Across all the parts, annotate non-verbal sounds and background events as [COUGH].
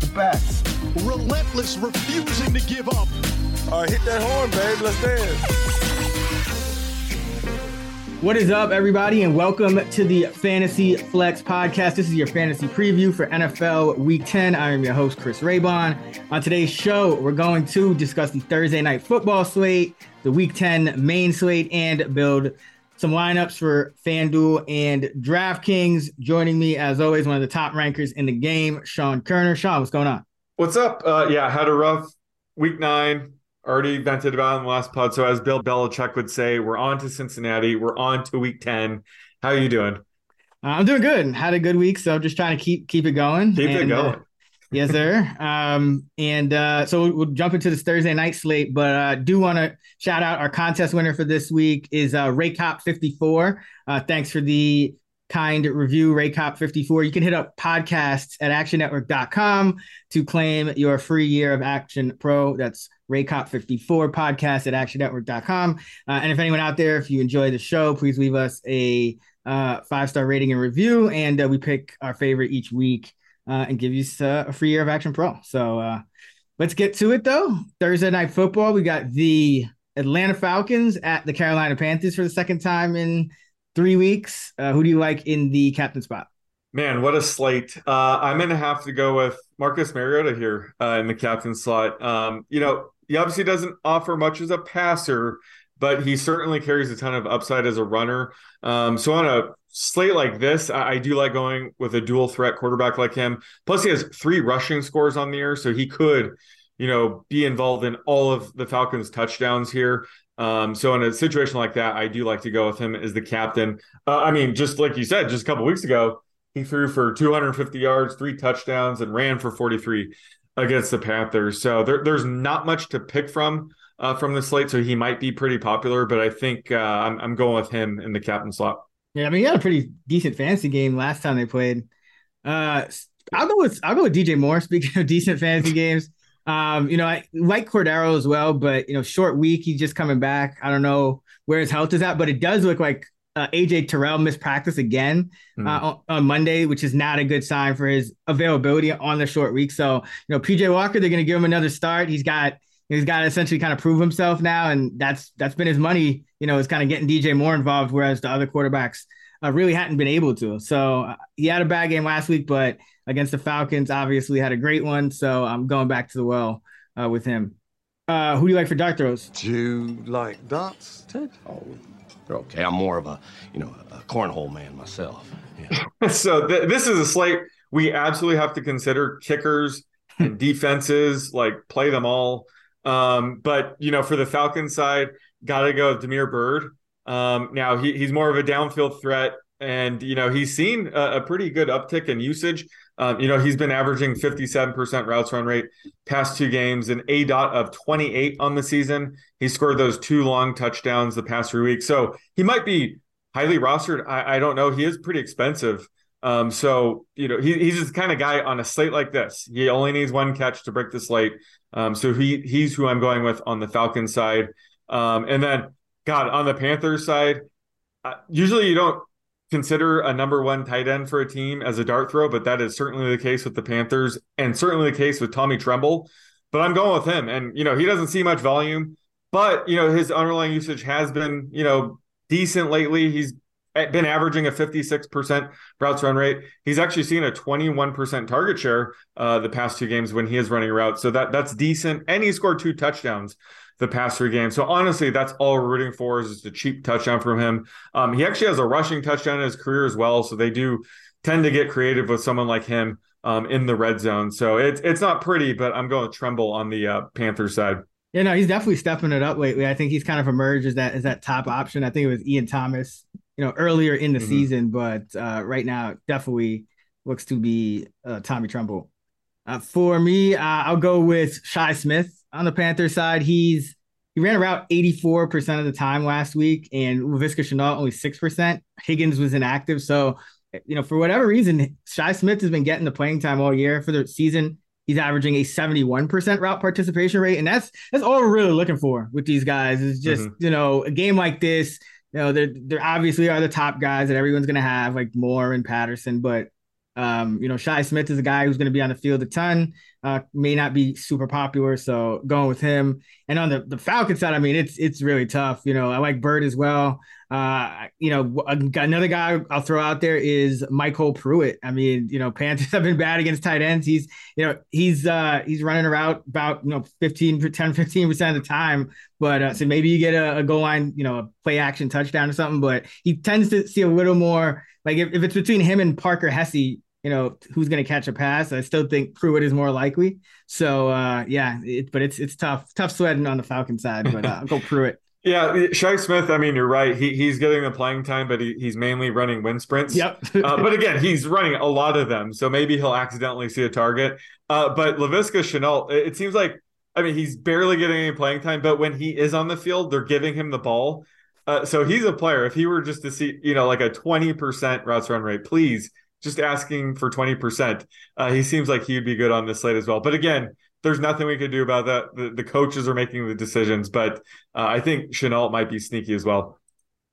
The best. Relentless, refusing to give up. All right, hit that horn, babe. Let's dance. What is up, everybody, and welcome to the Fantasy Flex podcast. This is your fantasy preview for NFL Week 10. I am your host, Chris Raybon. On today's show, we're going to discuss the Thursday night football slate, the Week 10 main slate, and build some lineups for FanDuel and DraftKings. Joining me, as always, one of the top rankers in the game, Sean Koerner. Sean, what's going on? What's up? Uh, yeah, had a rough week nine already vented about in the last pod. So as Bill Belichick would say, we're on to Cincinnati. We're on to week 10. How are you doing? Uh, I'm doing good. Had a good week. So just trying to keep keep it going. Keep and, it going. Uh, yes, sir. Um, and uh, so we'll, jump into this Thursday night slate, but uh, do want to shout out our contest winner for this week is uh, Ray Cop 54. Uh, thanks for the kind review, Ray Cop 54. You can hit up podcasts at actionnetwork.com to claim your free year of Action Pro. That's Raycop54 podcast at actionnetwork.com. Uh, and if anyone out there, if you enjoy the show, please leave us a uh, five star rating and review. And uh, we pick our favorite each week uh, and give you uh, a free year of Action Pro. So uh, let's get to it though. Thursday night football, we got the Atlanta Falcons at the Carolina Panthers for the second time in three weeks. who do you like in the captain spot? Man, what a slate. I'm going to have to go with Marcus Mariota here in the captain slot. Um, you know, he obviously doesn't offer much as a passer, but he certainly carries a ton of upside as a runner. Um, so on a slate like this, I, I, do like going with a dual threat quarterback like him. Plus, he has three rushing scores on the year, so he could, you know, be involved in all of the Falcons' touchdowns here. Um, so in a situation like that, I do like to go with him as the captain. Uh, I mean, just like you said, just a couple weeks ago, he threw for 250 yards, three touchdowns, and ran for 43 against the Panthers. So there, there's not much to pick from uh, from the slate. So he might be pretty popular, but I think uh, I'm, I'm going with him in the captain slot. Yeah, I mean, he had a pretty decent fantasy game last time they played. Uh, I'll go with I'll go with DJ Moore. [LAUGHS] Speaking of decent fantasy games, um, you know, I like Cordero as well, but you know, short week, he's just coming back. I don't know where his health is at, but it does look like uh, AJ Terrell missed practice again mm. uh, on, on, Monday, which is not a good sign for his availability on the short week. So, you know, PJ Walker, they're going to give him another start. He's got he's got to essentially kind of prove himself now, and that's that's been his money. You know, is kind of getting DJ Moore involved, whereas the other quarterbacks uh, really hadn't been able to. So uh, he had a bad game last week, but against the Falcons, obviously had a great one. So I'm going back to the well uh, with him. Uh, who do you like for dart throws? Do you like darts, Ted? Oh, okay. I'm more of a, you know, a cornhole man myself. Yeah. [LAUGHS] so th- this is a slate we absolutely have to consider kickers and defenses, like play them all. Um, but you know, for the Falcons side, got to go with Damiere Byrd. Um, now he, he's more of a downfield threat, and you know he's seen a, a pretty good uptick in usage. Um, you know, he's been averaging 57% routes run rate past two games, an A dot of 28 on the season. He scored those two long touchdowns the past three weeks. So he might be highly rostered. I, I don't know. He is pretty expensive. Um, so, you know, he, he's just the kind of guy on a slate like this. He only needs one catch to break the slate. Um, so he he's who I'm going with on the Falcons side. Um, and then, God, on the Panthers side, uh, usually you don't consider a number one tight end for a team as a dart throw, but that is certainly the case with the Panthers and certainly the case with Tommy Tremble. But I'm going with him. And, you know, he doesn't see much volume, but, you know, his underlying usage has been, you know, decent lately. He's been averaging a 56% routes run rate. He's actually seen a 21% target share uh, the past two games when he is running routes. So that that's decent. And he scored two touchdowns the past three games. So honestly, that's all we're rooting for is just a cheap touchdown from him. Um, he actually has a rushing touchdown in his career as well. So they do tend to get creative with someone like him um, in the red zone. So it's it's not pretty, but I'm going to tremble on the uh, Panthers side. Yeah, no, he's definitely stepping it up lately. I think he's kind of emerged as that as that top option. I think it was Ian Thomas, you know, earlier in the mm-hmm. season, but uh, right now definitely looks to be uh, Tommy Tremble. Uh, for me, uh, I'll go with Shi Smith on the Panthers side, he's he ran a route 84% of the time last week, and Laviska Shenault only 6%. Higgins was inactive. So, you know, for whatever reason, Shi Smith has been getting the playing time all year for the season. He's averaging a 71% route participation rate. And that's that's all we're really looking for with these guys is just, mm-hmm. you know, a game like this. You know, they're, they're obviously are the top guys that everyone's to have, like Moore and Patterson. But, um, you know, Shi Smith is a guy who's to be on the field a ton uh, may not be super popular. So going with him. And on the, the Falcon side, I mean, it's it's really tough. You know, I like Byrd as well. Uh, you know, another guy I'll throw out there is MyCole Pruitt. I mean, you know, Panthers [LAUGHS] have been bad against tight ends. He's, you know, he's uh he's running around about, you know, 15, 10, 15% of the time. But uh, so maybe you get a, a goal line, you know, a play action touchdown or something. But he tends to see a little more like if, if it's between him and Parker Hesse, you know who's going to catch a pass. I still think Pruitt is more likely. So uh, yeah, it, but it's it's tough, tough sweating on the Falcon side. But uh, I'll go Pruitt. [LAUGHS] Yeah, Shi Smith. I mean, you're right. He he's getting the playing time, but he, he's mainly running wind sprints. Yep. [LAUGHS] uh, but again, he's running a lot of them, so maybe he'll accidentally see a target. Uh, but Laviska Shenault, it seems like I mean he's barely getting any playing time, but when he is on the field, they're giving him the ball. Uh, so he's a player. If he were just to see, you know, like a 20% routes run rate, please just asking for 20%. Uh, he seems like he'd be good on this slate as well. But again, there's nothing we could do about that. The, the coaches are making the decisions, but uh, I think Shenault might be sneaky as well.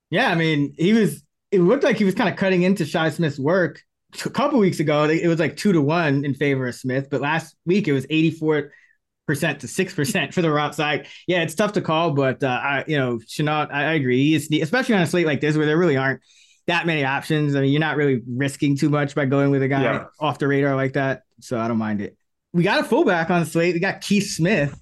Yeah, I mean, he was. It looked like he was kind of cutting into Shi Smith's work a couple weeks ago. It was like two to one in favor of Smith, but last week it was 84 percent to six percent for the route side. Yeah, it's tough to call, but uh, I, you know, Shenault, I, I agree. He is, especially on a slate like this where there really aren't that many options. I mean, you're not really risking too much by going with a guy yeah. off the radar like that. So I don't mind it. We got a fullback on the slate. We got Keith Smith.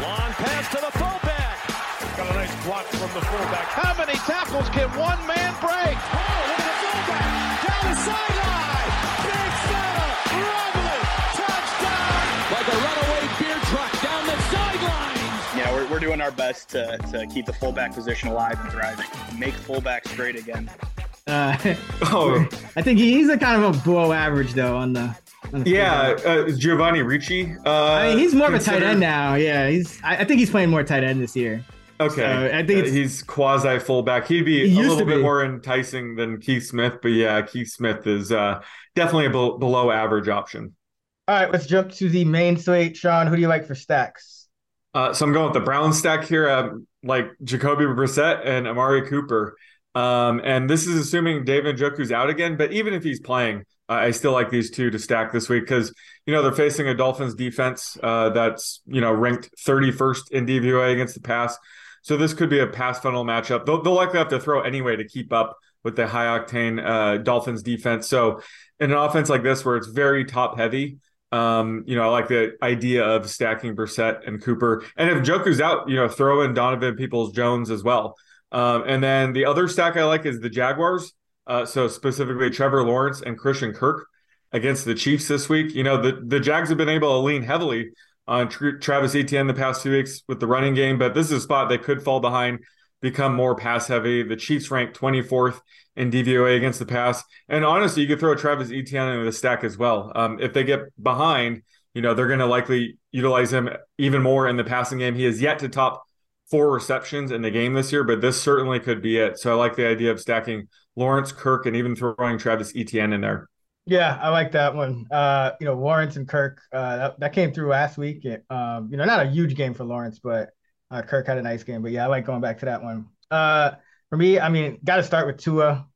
Long pass to the fullback. Got a nice block from the fullback. How many tackles can one man break? Oh, look at the fullback. Down the sideline. Big Santa. Rumbling. Touchdown. Like a runaway beer truck down the sideline. Yeah, we're, we're doing our best to, to keep the fullback position alive and thriving. Make fullbacks great again. Uh, [LAUGHS] oh, I think he's a kind of a below average though on the. On the yeah, uh, Giovanni Ricci. Uh, I mean, he's more considered... of a tight end now. Yeah, he's. I, I, think he's playing more tight end this year. Okay, so I think he's quasi fullback. He'd be he a little bit more enticing than Keith Smith, but yeah, Keith Smith is uh, definitely a be- below average option. All right, let's jump to the main slate. Sean, who do you like for stacks? Uh, so I'm going with the Brown stack here. Um, like Jacoby Brissett and Amari Cooper. Um, and this is assuming David Njoku's out again, but even if he's playing, uh, I still like these two to stack this week because you know they're facing a Dolphins defense uh, that's you know ranked 31st in DVOA against the pass. So this could be a pass funnel matchup. They'll, they'll likely have to throw anyway to keep up with the high octane uh, Dolphins defense. So in an offense like this where it's very top heavy, um, you know, I like the idea of stacking Brissett and Cooper. And if Njoku's out, you know, throw in Donovan Peoples Jones as well. Um, and then the other stack I like is the Jaguars. Uh, so specifically Trevor Lawrence and Christian Kirk against the Chiefs this week. You know, the, the Jags have been able to lean heavily on Travis Etienne the past two weeks with the running game, but this is a spot they could fall behind, become more pass heavy. The Chiefs ranked 24th in DVOA against the pass. And honestly, you could throw Travis Etienne into the stack as well. Um, if they get behind, you know, they're going to likely utilize him even more in the passing game. He is yet to top four receptions in the game this year, but this certainly could be it. So I like the idea of stacking Lawrence, Kirk, and even throwing Travis Etienne in there. Yeah, I like that one. Uh, you know, Lawrence and Kirk, uh, that, that came through last week. It, um, you know, not a huge game for Lawrence, but uh, Kirk had a nice game. But yeah, I like going back to that one. Uh, for me, I mean, got to start with Tua,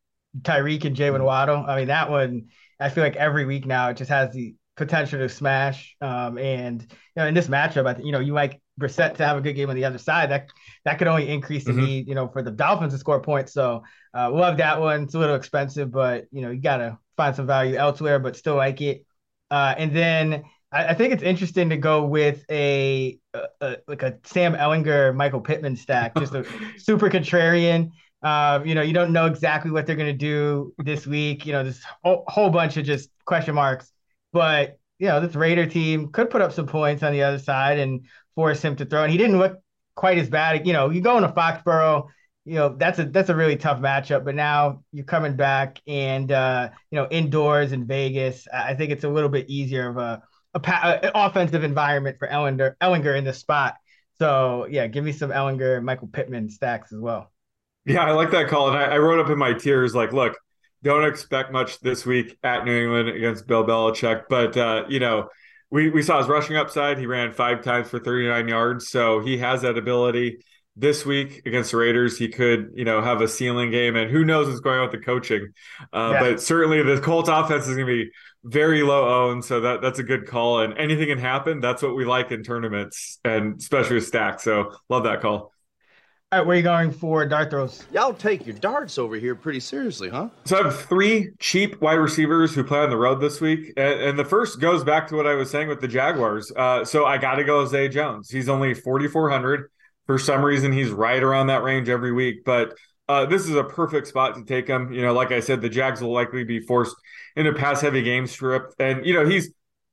Tyreek, and Jaylen Waddle. I mean, that one, I feel like every week now it just has the potential to smash. Um, and you know, in this matchup, I think you know you like Brissett to have a good game on the other side. That that could only increase the mm-hmm. need, you know, for the Dolphins to score points. So uh, love that one. It's a little expensive, but you know, you gotta find some value elsewhere, but still like it. Uh, and then I, I, think it's interesting to go with a, a, a, like a Sam Ehlinger, Michael Pittman stack, [LAUGHS] just a super contrarian. Uh, you know, you don't know exactly what they're gonna do this week. You know, this whole, whole bunch of just question marks. But you know, this Raider team could put up some points on the other side and force him to throw. And he didn't look quite as bad. You know, you go into Foxborough, you know, that's a that's a really tough matchup. But now you're coming back and uh, you know, indoors in Vegas. I think it's a little bit easier of a, a, a offensive environment for Ehlinger Ehlinger in this spot. So yeah, give me some Ehlinger Michael Pittman stacks as well. Yeah, I like that call. And I, I wrote up in my tiers, like, look, don't expect much this week at New England against Bill Belichick. But uh, you know, we we saw his rushing upside. He ran five times for 39 yards, so he has that ability. This week against the Raiders, he could, you know, have a ceiling game, and who knows what's going on with the coaching. Uh, yeah. But certainly, the Colts offense is going to be very low owned, so that that's a good call. And anything can happen. That's what we like in tournaments, and especially with stacks. So love that call. All right, where are you going for dart throws? Y'all take your darts over here pretty seriously, huh? So I have three cheap wide receivers who play on the road this week, and, and the first goes back to what I was saying with the Jaguars. Uh, so I got to go Zay Jones. He's only forty four hundred. For some reason, he's right around that range every week, but uh, this is a perfect spot to take him. You know, like I said, the Jags will likely be forced into pass heavy game script, and you know he's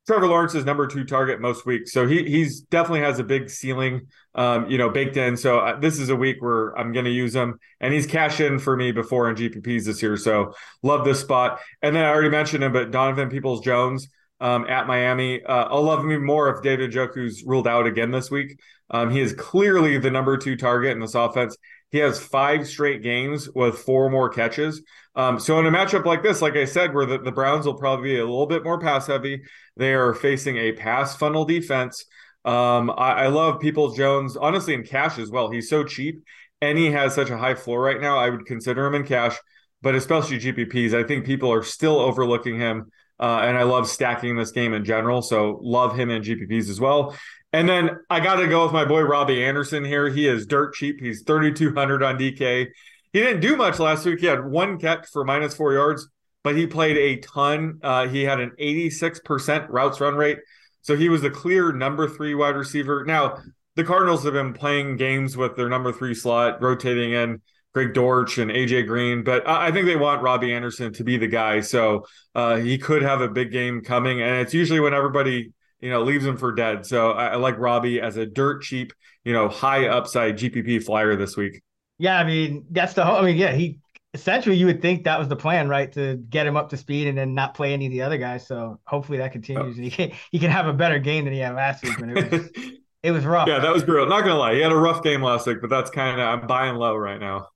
Trevor Lawrence's number two target most weeks, so he he's definitely has a big ceiling, um, you know, baked in. So uh, this is a week where I'm going to use him, and he's cash in for me before in GPPs this year. So love this spot. And then I already mentioned him, but Donovan Peoples Jones um, at Miami, uh, I'll love him more if David Njoku's ruled out again this week. Um, he is clearly the number two target in this offense. He has five straight games with four more catches. Um, so in a matchup like this, like I said, where the, the Browns will probably be a little bit more pass heavy, they are facing a pass funnel defense. Um, I, I love Peoples Jones, honestly, in cash as well. He's so cheap and he has such a high floor right now. I would consider him in cash, but especially GPPs. I think people are still overlooking him. Uh, and I love stacking this game in general. So love him in GPPs as well. And then I got to go with my boy Robbie Anderson here. He is dirt cheap. He's 3,200 on DK. He didn't do much last week. He had one catch for minus four yards, but he played a ton. Uh, he had an 86% routes run rate. So he was the clear number three wide receiver. Now, the Cardinals have been playing games with their number three slot, rotating in Greg Dortch and AJ Green, but I think they want Robbie Anderson to be the guy. So uh, he could have a big game coming. And it's usually when everybody you know, leaves him for dead. So I, I, like Robbie as a dirt cheap, you know, high upside GPP flyer this week. Yeah, I mean that's the whole. I mean, yeah, he essentially you would think that was the plan, right, to get him up to speed and then not play any of the other guys. So hopefully that continues and he can he can have a better game than he had last week when it was [LAUGHS] it was rough. Yeah, that was brutal. Not gonna lie, he had a rough game last week, but that's kind of I'm buying low right now.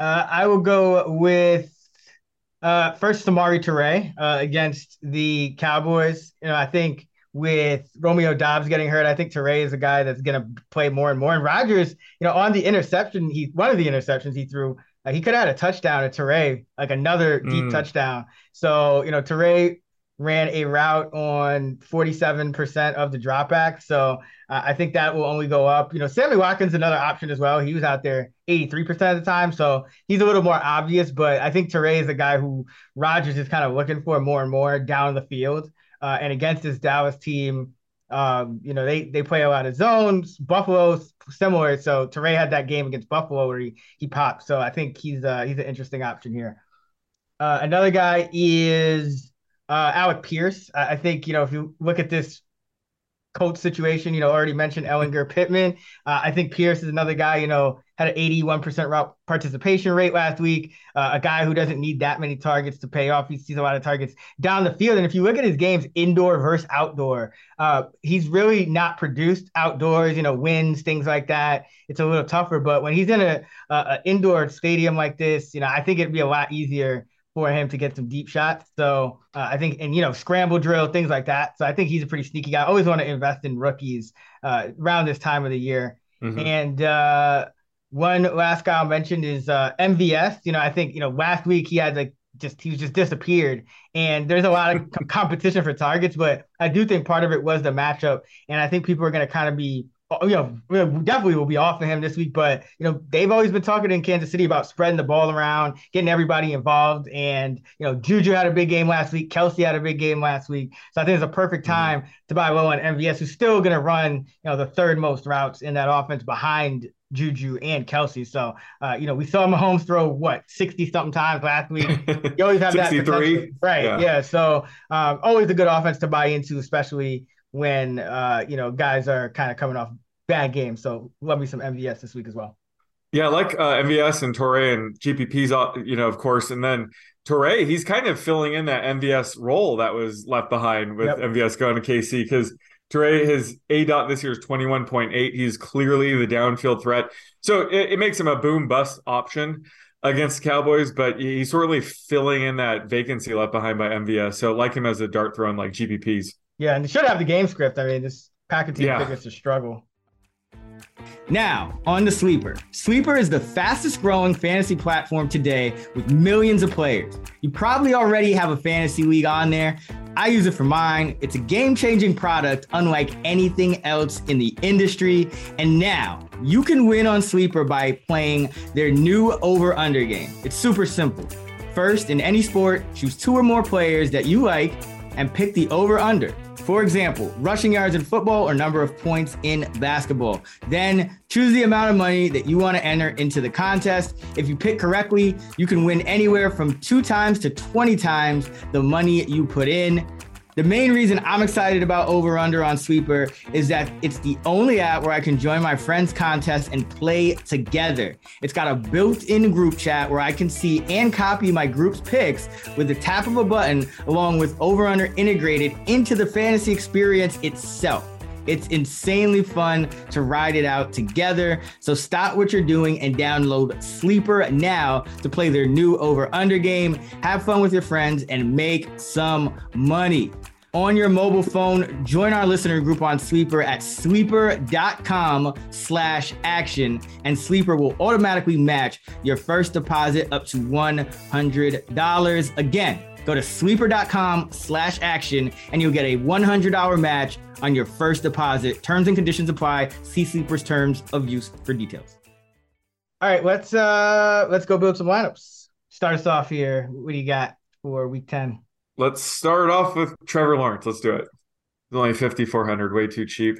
Uh, I will go with uh, first Samori Toure uh, against the Cowboys. You know, I think with Romeo Doubs getting hurt, I think Toure is a guy that's going to play more and more. And Rodgers, you know, on the interception, he one of the interceptions he threw, uh, he could have had a touchdown to Toure, like another deep mm. touchdown. So, you know, Toure ran a route on 47% of the dropback. So uh, I think that will only go up. You know, Sammy Watkins another option as well. He was out there 83% of the time. So he's a little more obvious, but I think Toure is a guy who Rodgers is kind of looking for more and more down the field uh, and against this Dallas team, um, you know, they they play a lot of zones. Buffalo's similar, so Toure had that game against Buffalo where he he popped. So I think he's uh, he's an interesting option here. Uh, another guy is uh, Alec Pierce. I, I think you know if you look at this coach situation. You know, already mentioned Ehlinger Pittman. Uh, I think Pierce is another guy, you know, had an 81% route participation rate last week. Uh, a guy who doesn't need that many targets to pay off. He sees a lot of targets down the field. And if you look at his games, indoor versus outdoor, uh, he's really not produced outdoors, you know, winds, things like that. It's a little tougher. But when he's in a, a, a indoor stadium like this, you know, I think it'd be a lot easier for him to get some deep shots. So uh, I think, and you know, scramble drill, things like that. So I think he's a pretty sneaky guy. I always want to invest in rookies uh, around this time of the year. Mm-hmm. And uh, one last guy I mentioned is uh, MVS. You know, I think you know last week he had like just he was just disappeared, and there's a lot of [LAUGHS] competition for targets. But I do think part of it was the matchup, and I think people are going to kind of be you know, we definitely will be off of him this week. But you know, they've always been talking in Kansas City about spreading the ball around, getting everybody involved. And you know, Juju had a big game last week. Kelce had a big game last week. So I think it's a perfect mm-hmm. time mm-hmm. to buy low on MVS, who's still going to run you know the third most routes in that offense behind Juju and Kelce. So, uh, you know, we saw Mahomes throw what 60 something times last week. [LAUGHS] You always have that. 63. Right. Yeah. yeah. So, um, always a good offense to buy into, especially when, uh, you know, guys are kind of coming off bad game. So, love me some MVS this week as well. Yeah, like uh, MVS and Toure and GPP's, uh, you know, of course. And then Toure, he's kind of filling in that MVS role that was left behind with yep. MVS going to KC because Toure, his A dot this year is 21.8. He's clearly the downfield threat. So it, it makes him a boom bust option against the Cowboys, but he's sort of filling in that vacancy left behind by MVS. So like him as a dart throw in like GPPs. Yeah, and they should have the game script. I mean, this Packer team Yeah. it's a struggle. Now, on to Sleeper. Sleeper is the fastest growing fantasy platform today with millions of players. You probably already have a fantasy league on there. I use it for mine. It's a game changing product unlike anything else in the industry. And now you can win on Sleeper by playing their new over under game. It's super simple. First, in any sport, choose two or more players that you like and pick the over under. For example, rushing yards in football or number of points in basketball. Then choose the amount of money that you want to enter into the contest. If you pick correctly, you can win anywhere from two times to 20 times the money you put in. The main reason I'm excited about Over Under on Sleeper is that it's the only app where I can join my friends' contest and play together. It's got a built in group chat where I can see and copy my group's picks with the tap of a button, along with Over Under integrated into the fantasy experience itself. It's insanely fun to ride it out together. So stop what you're doing and download Sleeper now to play their new over under game. Have fun with your friends and make some money. On your mobile phone, join our listener group on Sleeper at sleeper.com slash action, and Sleeper will automatically match your first deposit up to $100. Again, go to sleeper.com slash action and you'll get a $100 match on your first deposit. Terms and conditions apply. See Sleeper's terms of use for details. All right, let's uh let's go build some lineups. Start us off here. What do you got for week 10? Let's start off with Trevor Lawrence. Let's do it. It's only 5,400, way too cheap.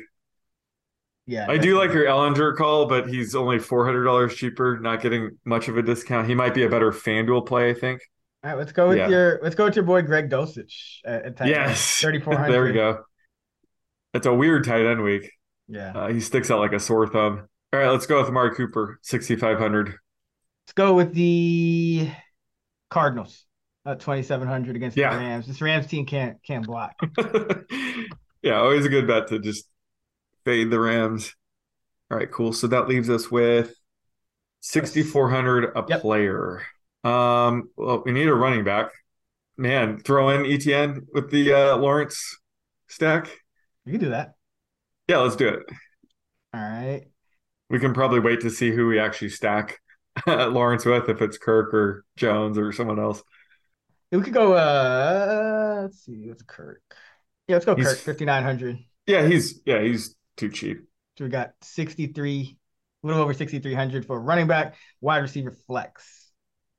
Yeah. I do like your Ehlinger call, but he's only $400 cheaper, not getting much of a discount. He might be a better FanDuel play, I think. All right, let's go with Yeah. your let's go with your boy Greg Dortch at, at tight end. Yes. [LAUGHS] 3400. there we go. It's a weird tight end week. Yeah. Uh, he sticks out like a sore thumb. All right, let's go with Amari Cooper, 6,500. Let's go with the Cardinals at 2700 against Yeah. the Rams. This Rams team can't can't block. [LAUGHS] yeah, always a good bet to just fade the Rams. All right, cool. So that leaves us with 6,400 a Yep. player. Um, well, we need a running back. Man, throw in Etienne with the uh, Lawrence stack. You can do that. Yeah, let's do it. All right. We can probably wait to see who we actually stack [LAUGHS] Lawrence with, if it's Kirk or Jones or someone else. We could go uh let's see, what's Kirk? Yeah, let's go He's- Kirk, 5900. Yeah, he's yeah, he's too cheap. So we got 63, a little over 6300 for running back, wide receiver flex.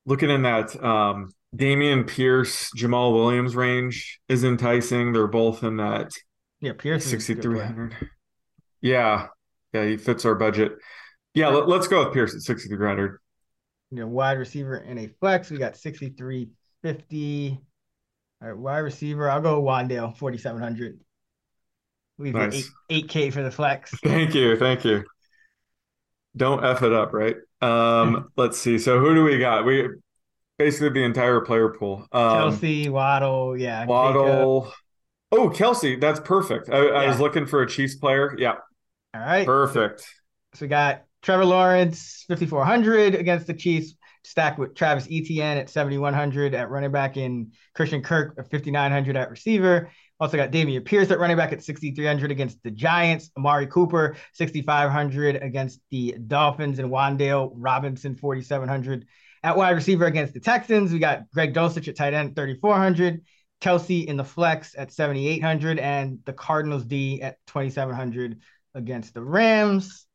Looking in that um Dameon Pierce, Jamaal Williams range is enticing. They're both in that Yeah, Pierce good play. 6,300. Yeah, yeah, he fits our budget. Yeah, let, us go with Pierce at 6,300. You know, wide receiver and a flex. We got 6350. All right, wide receiver. I'll go Wan'Dale, 4700. We've got Nice. eight, 8K for the flex. Thank you, thank you. Don't F it up, right? Um, let's see. So who do we got? We basically the entire player pool. Um, Kelce, Waddle, yeah. Jacob. Waddle. Oh, Kelce, that's perfect. I, I was looking for a Chiefs player. Yeah, All right. perfect. So we got Trevor Lawrence, 5,400 against the Chiefs, stacked with Travis Etienne at 7,100 at running back and Christian Kirk at 5,900 at receiver. Also got Dameon Pierce at running back at 6,300 against the Giants. Amari Cooper, 6,500 against the Dolphins. And Wan'Dale Robinson, 4,700 at wide receiver against the Texans. We got Greg Dortch at tight end, 3,400. Kelce in the flex at 7,800. And the Cardinals D at 2,700 against the Rams.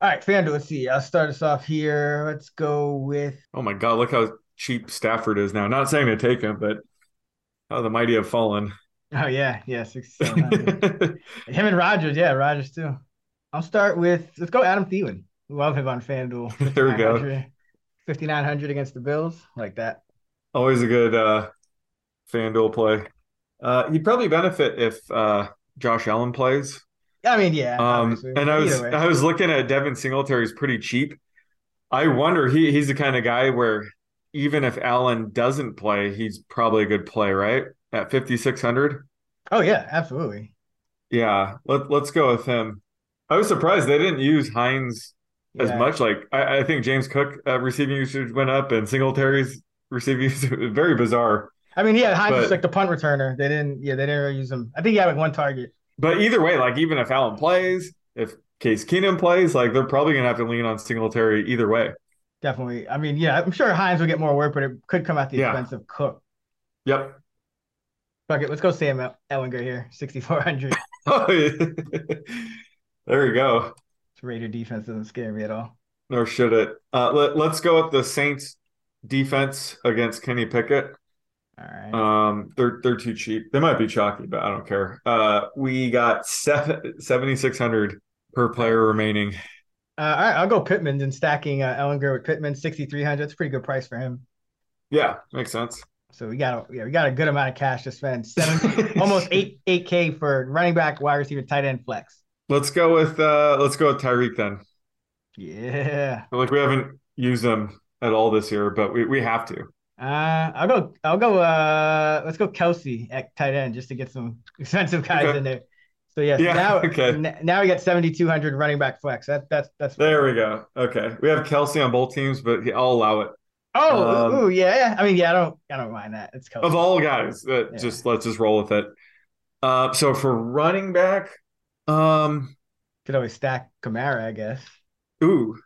All right, FanDuel, let's see. I'll start us off here. Let's go with Oh my God, look how cheap Stafford is now. Not saying to take him, but how the mighty have fallen. Oh yeah, yeah, [LAUGHS] him and Rodgers, yeah, Rodgers too. I'll start with let's go Adam Thielen. Love him on FanDuel. [LAUGHS] There we go. 5,900 5,900 against the Bills, like that. Always a good uh FanDuel play. Uh he'd probably benefit if uh Josh Allen plays. I mean, yeah. Um obviously. and I was. I was looking at Devin Singletary's pretty cheap. I wonder he he's the kind of guy where even if Allen doesn't play, he's probably a good play, right? At 5600. oh yeah, absolutely. Yeah, let let's go with him. I was surprised they didn't use Hines as Yeah. much. Like I, I think James Cook uh, receiving usage went up, and Singletary's receiving [LAUGHS] usage very bizarre. I mean, yeah, Hines was like the punt returner. They didn't, yeah, they didn't really use him. I think he had like one target. But either way, like even if Allen plays, if Case Keenum plays, like they're probably gonna have to lean on Singletary either way. Definitely. I mean, yeah, I'm sure Hines will get more work, but it could come at the Yeah. expense of Cook. Yep. Fuck it, let's go Sam El- Ehlinger here, 6,400. Oh, [LAUGHS] yeah. there we go. This Raider defense doesn't scare me at all. Nor should it. Uh, let, let's go with the Saints defense against Kenny Pickett. All right. Um, they're they're too cheap. They might be chalky, but I don't care. Uh, we got seven seventy six hundred per player remaining. Uh, all right, I'll go Pittman and stacking uh, Ehlinger with Pittman, 6,300. That's a pretty good price for him. Yeah, makes sense. So we got a, yeah, we got a good amount of cash to spend. Seven, [LAUGHS] almost eight, 8K for running back, wide receiver, tight end, flex. Let's go with uh, let's go with Tyreek then. Yeah. Like we haven't used them at all this year, but we, we have to. Uh, I'll go. I'll go. Uh, let's go Kelce at tight end just to get some [LAUGHS] expensive guys Okay. in there. So yes, Yeah, now [LAUGHS] okay. n- now we got seventy two hundred running back flex. That that's that's There we go. Okay, we have Kelce on both teams, but he- I'll allow it. Oh, Um, ooh, yeah. I mean, yeah. I don't. I don't mind that. It's Kelce. Of all guys, that Yeah. just let's just roll with it. Uh, so for running back, um, Could always stack Kamara, I guess. ooh,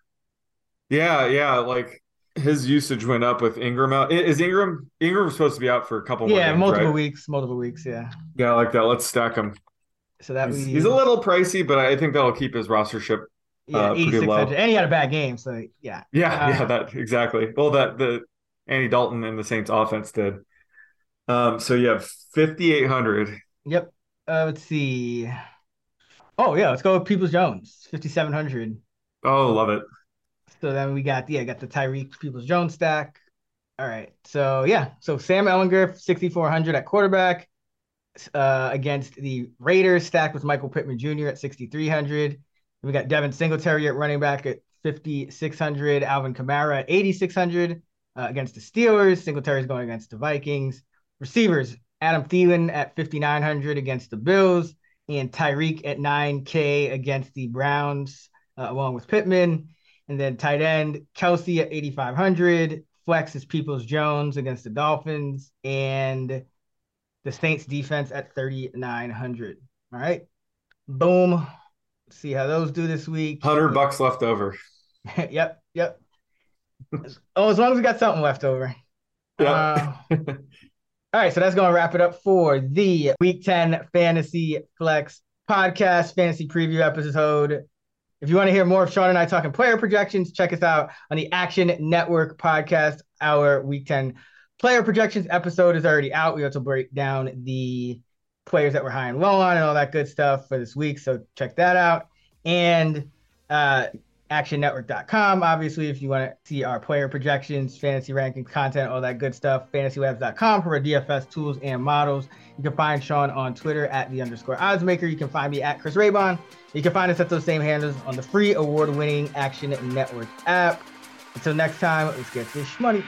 yeah, yeah, like his usage went up with Ingram out. Is Ingram Ingram supposed to be out for a couple Yeah, games, multiple right? weeks. Multiple weeks. Yeah. Yeah, I like that. Let's stack him. So that He's, he's a little pricey, but I think that'll keep his rostership. Yeah uh, eighty pretty low. and he had a bad game. So yeah. Yeah, Uh, yeah, that exactly. Well, that the Andy Dalton and the Saints offense did. Um, so you have fifty eight hundred. Yep. Uh, let's see. Oh yeah, let's go with Peoples Jones, fifty seven hundred. Oh, love it. So then we got yeah, got the Tyreek Peoples Jones stack. All right. So yeah, so Sam Ehlinger, 6,400 at quarterback uh, against the Raiders, stacked with Michael Pittman Jr. at 6,300. We got Devin Singletary at running back at 5,600. Alvin Kamara at 8,600 uh, against the Steelers. Singletary's going against the Vikings. Receivers, Adam Thielen at 5,900 against the Bills. And Tyreek at 9K against the Browns, uh, along with Pittman. And then tight end, Kelce at 8,500. Flex is Peoples Jones against the Dolphins. And the Saints defense at 3,900. All right. Boom. See how those do this week. Hundred bucks left over. [LAUGHS] yep. Yep. oh, as long as we got something left over. Yeah. Uh, [LAUGHS] all right, so that's going to wrap it up for the Week 10 Fantasy Flex podcast, fantasy preview episode. If you want to hear more of Sean and I talking player projections, check us out on the Action Network podcast. Our Week 10 player projections episode is already out. We also break down the players that we're high and low on and all that good stuff for this week. So check that out. And uh, actionnetwork.com. Obviously, if you want to see our player projections, fantasy rankings, content, all that good stuff, fantasylabs.com for our DFS tools and models. You can find Sean on Twitter at the underscore oddsmaker. You can find me at Chris Raybon. You can find us at those same handles on the free award winning Action Network app. Until next time, let's get this money.